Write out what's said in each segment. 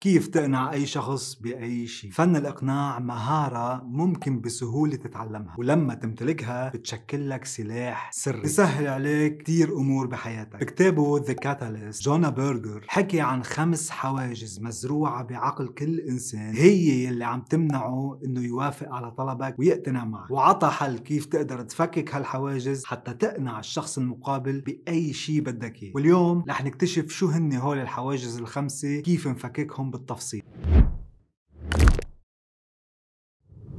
كيف تقنع أي شخص بأي شيء؟ فن الإقناع مهارة ممكن بسهولة تتعلمها ولما تمتلكها بتشكل لك سلاح سري. بسهل عليك كتير أمور بحياتك. بكتابه The Catalyst جونا بيرجر حكي عن خمس حواجز مزروعة بعقل كل إنسان. هي اللي عم تمنعه إنه يوافق على طلبك ويقتنع معك. وعطى حل كيف تقدر تفكك هالحواجز حتى تقنع الشخص المقابل بأي شيء بدك إياه. واليوم رح نكتشف شو هن هول الحواجز الخمسة كيف نفككهم بالتفصيل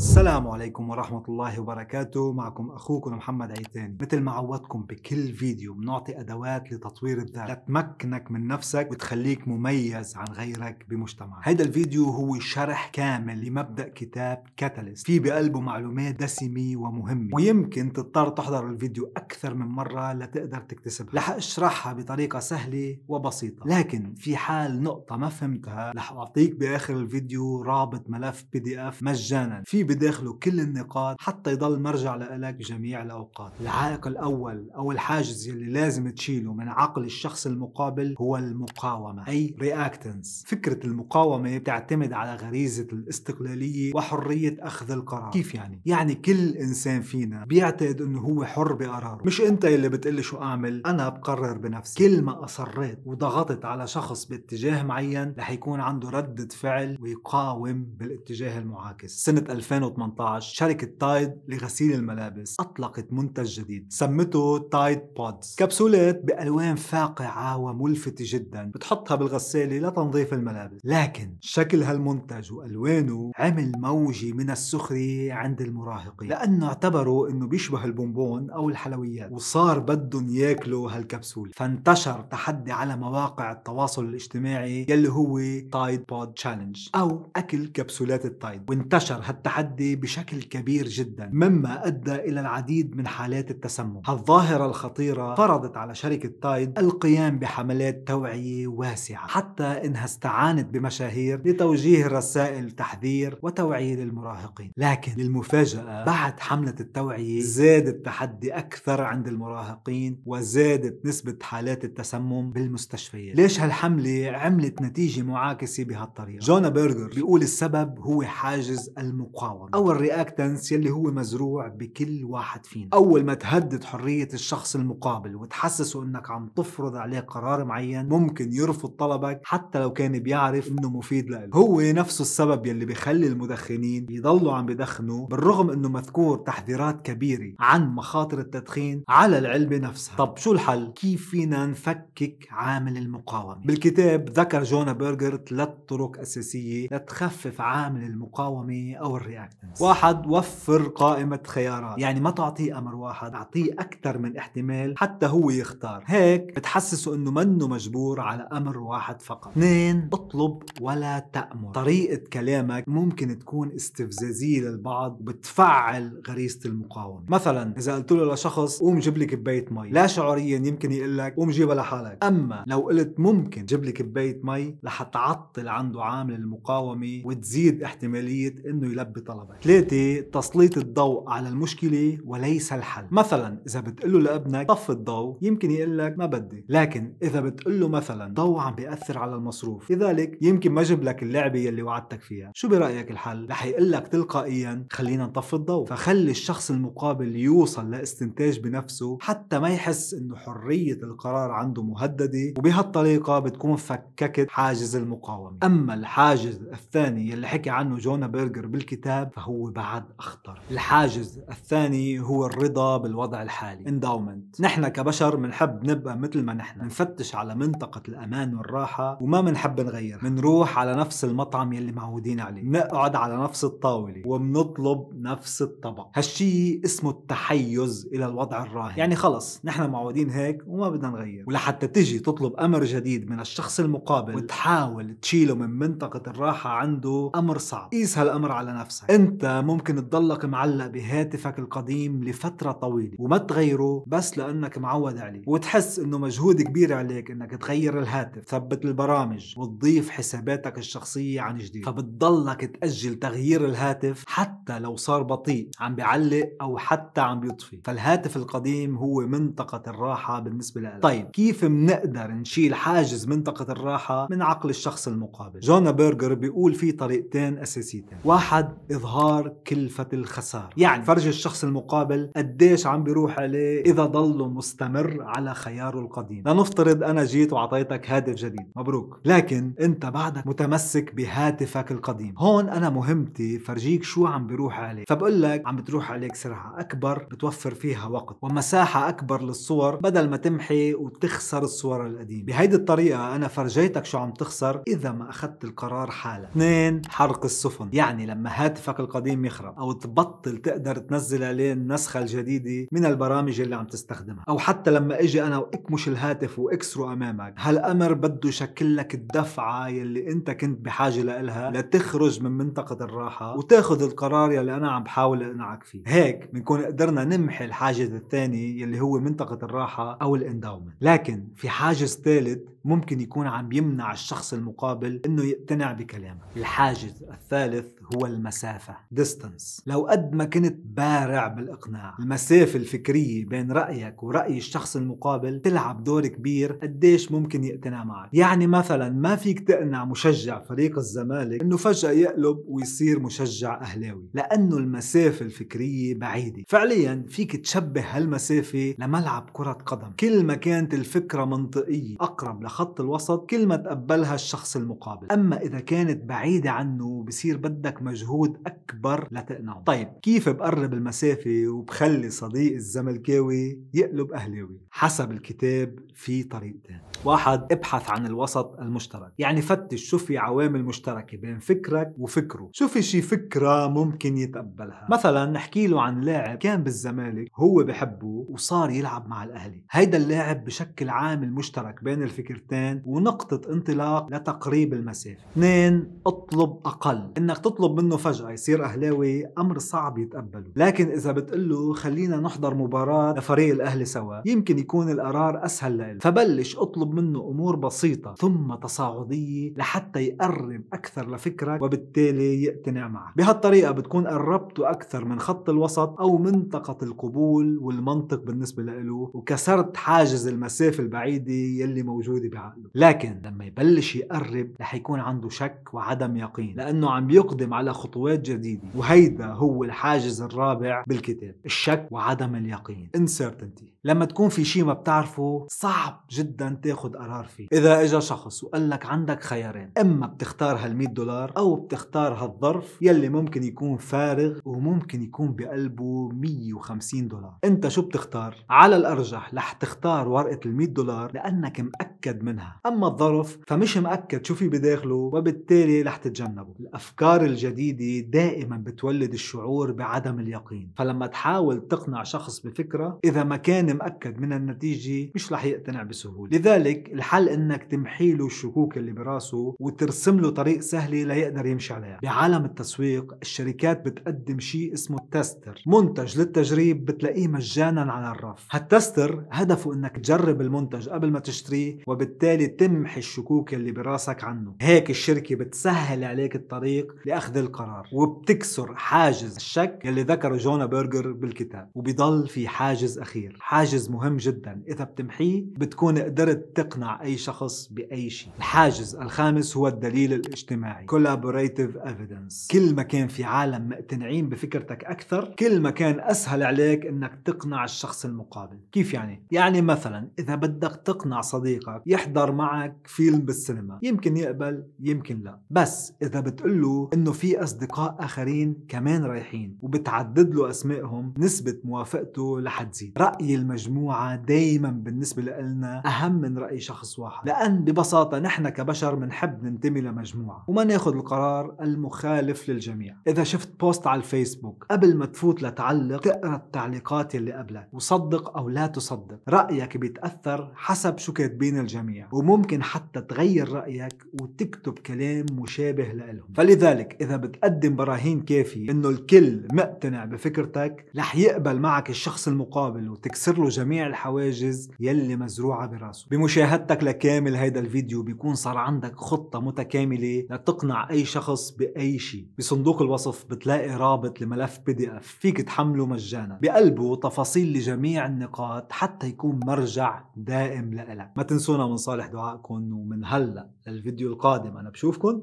السلام عليكم ورحمة الله وبركاته. معكم أخوكم محمد عيتاني. مثل ما عودتكم بكل فيديو بنعطي أدوات لتطوير الذات. لتمكنك من نفسك وتخليك مميز عن غيرك بمجتمعك هيدا الفيديو هو شرح كامل لمبدأ كتاب Catalyst في بقلبه معلومات دسمة ومهمة. ويمكن تضطر تحضر الفيديو أكثر من مرة لتقدر تكتسبها. رح أشرحها بطريقة سهلة وبسيطة. لكن في حال نقطة ما فهمتها رح أعطيك بآخر الفيديو رابط ملف PDF مجانا. في بداخله كل النقاط حتى يضل مرجع لك جميع الأوقات. العائق الأول أو الحاجز اللي لازم تشيله من عقل الشخص المقابل هو المقاومة أي reactance فكرة المقاومة بتعتمد على غريزة الاستقلالية وحرية أخذ القرار. كيف يعني؟ يعني كل إنسان فينا بيعتقد أنه هو حر بقراره مش أنت اللي بتقلي شو أعمل أنا بقرر بنفسي. كل ما أصريت وضغطت على شخص باتجاه معين رح يكون عنده ردة فعل ويقاوم بالاتجاه المعاكس. سنة 2018 شركة Tide لغسيل الملابس أطلقت منتج جديد سمته Tide Pods. كبسولات بألوان فاقعة وملفتة جدا بتحطها بالغسالة لتنظيف الملابس. لكن شكل هالمنتج وألوانه عمل موجة من السخرية عند المراهقين لأنه اعتبروا أنه بيشبه البونبون أو الحلويات وصار بدهم ياكلوا هالكبسولة. فانتشر تحدي على مواقع التواصل الاجتماعي يلي هو Tide Pod challenge أو أكل كبسولات ال Tide. وانتشر هالتحدي التحدي بشكل كبير جدا مما أدى إلى العديد من حالات التسمم. هالظاهرة الخطيرة فرضت على شركة Tide القيام بحملات توعية واسعة حتى إنها استعانت بمشاهير لتوجيه رسائل تحذير وتوعية للمراهقين. لكن للمفاجأة بعد حملة التوعية زاد التحدي أكثر عند المراهقين وزادت نسبة حالات التسمم بالمستشفيات. ليش هالحملة عملت نتيجة معاكسة بهالطريقة؟ جونا بيرجر بيقول السبب هو حاجز المقاومة. المقاومة أو ال reactance يلي هو مزروع بكل واحد فينا. أول ما تهدد حرية الشخص المقابل وتحسسه أنك عم تفرض عليه قرار معين ممكن يرفض طلبك حتى لو كان بيعرف أنه مفيد له. هو نفسه السبب يلي بيخلي المدخنين يضلوا عم بدخنوا بالرغم أنه مذكور تحذيرات كبيرة عن مخاطر التدخين على العلبة نفسها. طب شو الحل؟ كيف فينا نفكك عامل المقاومة؟ بالكتاب ذكر جونا بيرجر ثلاث طرق أساسية لتخفف عامل المقاومة أو ال reactance واحد وفر قائمة خيارات. يعني ما تعطيه أمر واحد أعطيه أكثر من احتمال حتى هو يختار. هيك بتحسسه أنه منه مجبور على أمر واحد فقط. اثنين اطلب ولا تأمر. طريقة كلامك ممكن تكون استفزازية للبعض وبتفعل غريزة المقاومة. مثلا إذا قلت له لشخص قوم جيب لي كباية مي. لا شعوريا يمكن يقول لك قوم جيبها لحالك. أما لو قلت ممكن جيب لي كباية مي رح تعطل عنده عامل المقاومة وتزيد احتمالية أنه يلبي طلبك ثلاثة تسليط الضوء على المشكلة وليس الحل. مثلا إذا بتقول له لابنك طف الضوء يمكن يقول لك ما بدي. لكن إذا بتقول له مثلا الضوء عم بيأثر على المصروف لذلك يمكن ما جيب لك اللعبة يلي وعدتك فيها. شو برأيك الحل؟ رح يقول لك تلقائيا خلينا نطفي الضوء. فخلي الشخص المقابل يوصل لاستنتاج بنفسه حتى ما يحس إنه حرية القرار عنده مهددة وبهالطريقة بتكون فككت حاجز المقاومة. أما الحاجز الثاني يلي حكي عنه جونا بيرجر بالكتاب الكتاب فهو بعد أخطر. الحاجز الثاني هو الرضا بالوضع الحالي. Endowment. نحن كبشر بنحب نبقى مثل ما نحن. نفتش على منطقة الأمان والراحة وما بنحب نغير. بنروح على نفس المطعم يلي معودين عليه. نقعد على نفس الطاولة وبنطلب نفس الطبق. هالشي اسمه التحيز إلى الوضع الراهن. يعني خلص نحن معودين هيك وما بدنا نغير. ولحتى تجي تطلب أمر جديد من الشخص المقابل وتحاول تشيله من منطقة الراحة عنده أمر صعب. قيس هالأمر على نفسك. أنت ممكن تضلك معلق بهاتفك القديم لفترة طويلة وما تغيره بس لأنك معود عليه وتحس إنه مجهود كبير عليك إنك تغير الهاتف تثبت البرامج وتضيف حساباتك الشخصية عن جديد. فبتضلك تأجل تغيير الهاتف حتى لو صار بطيء عم بيعلق أو حتى عم بيطفي. فالهاتف القديم هو منطقة الراحة بالنسبة لك طيب كيف بنقدر نشيل حاجز منطقة الراحة من عقل الشخص المقابل؟ جونا بيرجر بيقول في طريقتين أساسيتين. واحد إظهار كلفة الخسارة. يعني فرج الشخص المقابل قديش عم بيروح عليه إذا ضل مستمر على خياره القديم. لنفترض أنا جيت وعطيتك هاتف جديد. مبروك. لكن أنت بعدك متمسك بهاتفك القديم. هون أنا مهمتي فرجيك شو عم بيروح عليه. فبقول لك عم بتروح عليك سرعة أكبر بتوفر فيها وقت ومساحة أكبر للصور بدل ما تمحي وتخسر الصور القديمة. بهيدي الطريقة أنا فرجيتك شو عم تخسر إذا ما أخذت القرار حالا. اثنين حرق السفن. يعني لما هاتفك القديم يخرب أو تبطل تقدر تنزل عليه النسخة الجديدة من البرامج اللي عم تستخدمها. أو حتى لما إجي أنا وأكمش الهاتف وأكسره أمامك هالأمر بده يشكل لك الدفعة يلي أنت كنت بحاجة لها لتخرج من منطقة الراحة وتاخذ القرار يلي أنا عم بحاول أقنعك فيه. هيك بنكون قدرنا نمحي الحاجز الثاني يلي هو منطقة الراحة أو الإنداومنت. لكن في حاجز ثالث ممكن يكون عم يمنع الشخص المقابل إنه يقتنع بكلامك. الحاجز الثالث هو المسافة. distance. لو قد ما كنت بارع بالإقناع المسافة الفكرية بين رأيك ورأي الشخص المقابل تلعب دور كبير قديش ممكن يقتنع معك. يعني مثلا ما فيك تقنع مشجع فريق الزمالك إنه فجأة يقلب ويصير مشجع أهلاوي لأنه المسافة الفكرية بعيدة. فعليا فيك تشبه هالمسافة لملعب كرة قدم. كل ما كانت الفكرة منطقية أقرب لخط الوسط كل ما تقبلها الشخص المقابل. أما إذا كانت بعيدة عنه بصير بدك مجهود أكبر لتقنعه. طيب كيف بقرب المسافة وبخلي صديق الزملكاوي يقلب أهلاوي؟ حسب الكتاب في طريقتين واحد ابحث عن الوسط المشترك. يعني فتش شو في عوامل مشتركة بين فكرك وفكره. شو في شي فكرة ممكن يتقبلها؟ مثلا نحكي له عن لاعب كان بالزمالك هو بحبه وصار يلعب مع الأهلي. هيدا اللاعب بشكل عامل مشترك بين الفكرتين ونقطة انطلاق لتقريب المسافة. اثنين اطلب أقل. إنك تطلب منه فجأة يصير أهلاوي أمر صعب يتقبله. لكن إذا بتقله خلينا نحضر مباراة لفريق الأهلي سوا. يمكن يكون القرار أسهل له فبلش اطلب منه أمور بسيطة ثم تصاعدية لحتى يقرب أكثر لفكرك وبالتالي يقتنع معك. بهالطريقة بتكون قربته أكثر من خط الوسط أو منطقة القبول والمنطق بالنسبة له وكسرت حاجز المسافة البعيدة يلي موجودة بعقله. لكن لما يبلش يقرب رح يكون عنده شك وعدم يقين لأنه عم يقدم على خطوات جديدة وهيدا هو الحاجز الرابع بالكتاب الشك وعدم اليقين. Uncertainty. لما تكون في شيء ما بتعرفه صعب جدا تاخد قرار فيه. إذا إجا شخص وقال لك عندك خيارين إما بتختار هال دولار أو بتختار هالظرف يلي ممكن يكون فارغ وممكن يكون بقلبه 150 دولار. أنت شو بتختار؟ على الأرجح رح تختار ورقة ال دولار لأنك مأكد منها. أما الظرف فمش مأكد شو في بداخله وبالتالي رح تتجنبه. الأفكار الجديدة دائما بتولد الشعور بعدم اليقين. فلما تحاول تقنع شخص بفكرة إذا ما كان مأكد من النتيجة مش رح يقتنع بسهولة. لذلك الحل إنك تمحي له الشكوك اللي براسه وترسم له طريق سهله ليقدر يمشي عليها. بعالم التسويق الشركات بتقدم شيء اسمه التستر. منتج للتجريب بتلاقيه مجانا على الرف. هالتستر هدفه إنك تجرب المنتج قبل ما تشتريه وبالتالي تمحي الشكوك اللي براسك عنه. هيك الشركة بتسهل عليك الطريق لأخذ القرار وبتكسر حاجز الشك اللي ذكره جونا برجر بالكتاب. وبيضل في حاجز أخير. حاجز مهم جدا. إذا بتمحيه بتكون قدرت تقنع أي شخص بأي شيء. الحاجز الخامس هو الدليل الاجتماعي. collaborative evidence. كل ما كان في عالم مقتنعين بفكرتك أكثر كل ما كان أسهل عليك أنك تقنع الشخص المقابل. كيف يعني؟ يعني مثلا إذا بدك تقنع صديقك يحضر معك فيلم بالسينما. يمكن يقبل يمكن لا. بس إذا بتقول له أنه في أصدقاء آخرين كمان رايحين وبتعدد له أسمائهم نسبة موافقته رح تزيد رأي المجموعة دايما بالنسبة لنا أهم من رأي شخص واحد. لأن ببساطة نحن كبشر بنحب ننتمي لمجموعة وما ناخذ القرار المخالف للجميع. إذا شفت بوست على الفيسبوك قبل ما تفوت لتعلق تقرأ التعليقات اللي قبلك وصدق أو لا تصدق. رأيك بيتأثر حسب شو كاتبين الجميع. الجميع وممكن حتى تغير رأيك وتكتب كلام مشابه لهم فلذلك إذا بتقدم براهين كافية إنه الكل مقتنع بفكرتك رح يقبل معك الشخص المقابل وتكسر له جميع الحواجز يلي مزروعة براسه. بمشاهدتك لكامل هيدا الفيديو بيكون صار عندك خطة متكاملة لتقنع أي شخص بأي شيء. بصندوق الوصف بتلاقي رابط لملف بي دي اف فيك تحمله مجانا. بقلبه تفاصيل لجميع النقاط حتى يكون مرجع دائم لإلك. ما تنسونا من صالح دعائكم ومن هلأ للفيديو القادم. أنا بشوفكم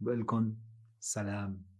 بقول لكم سلام.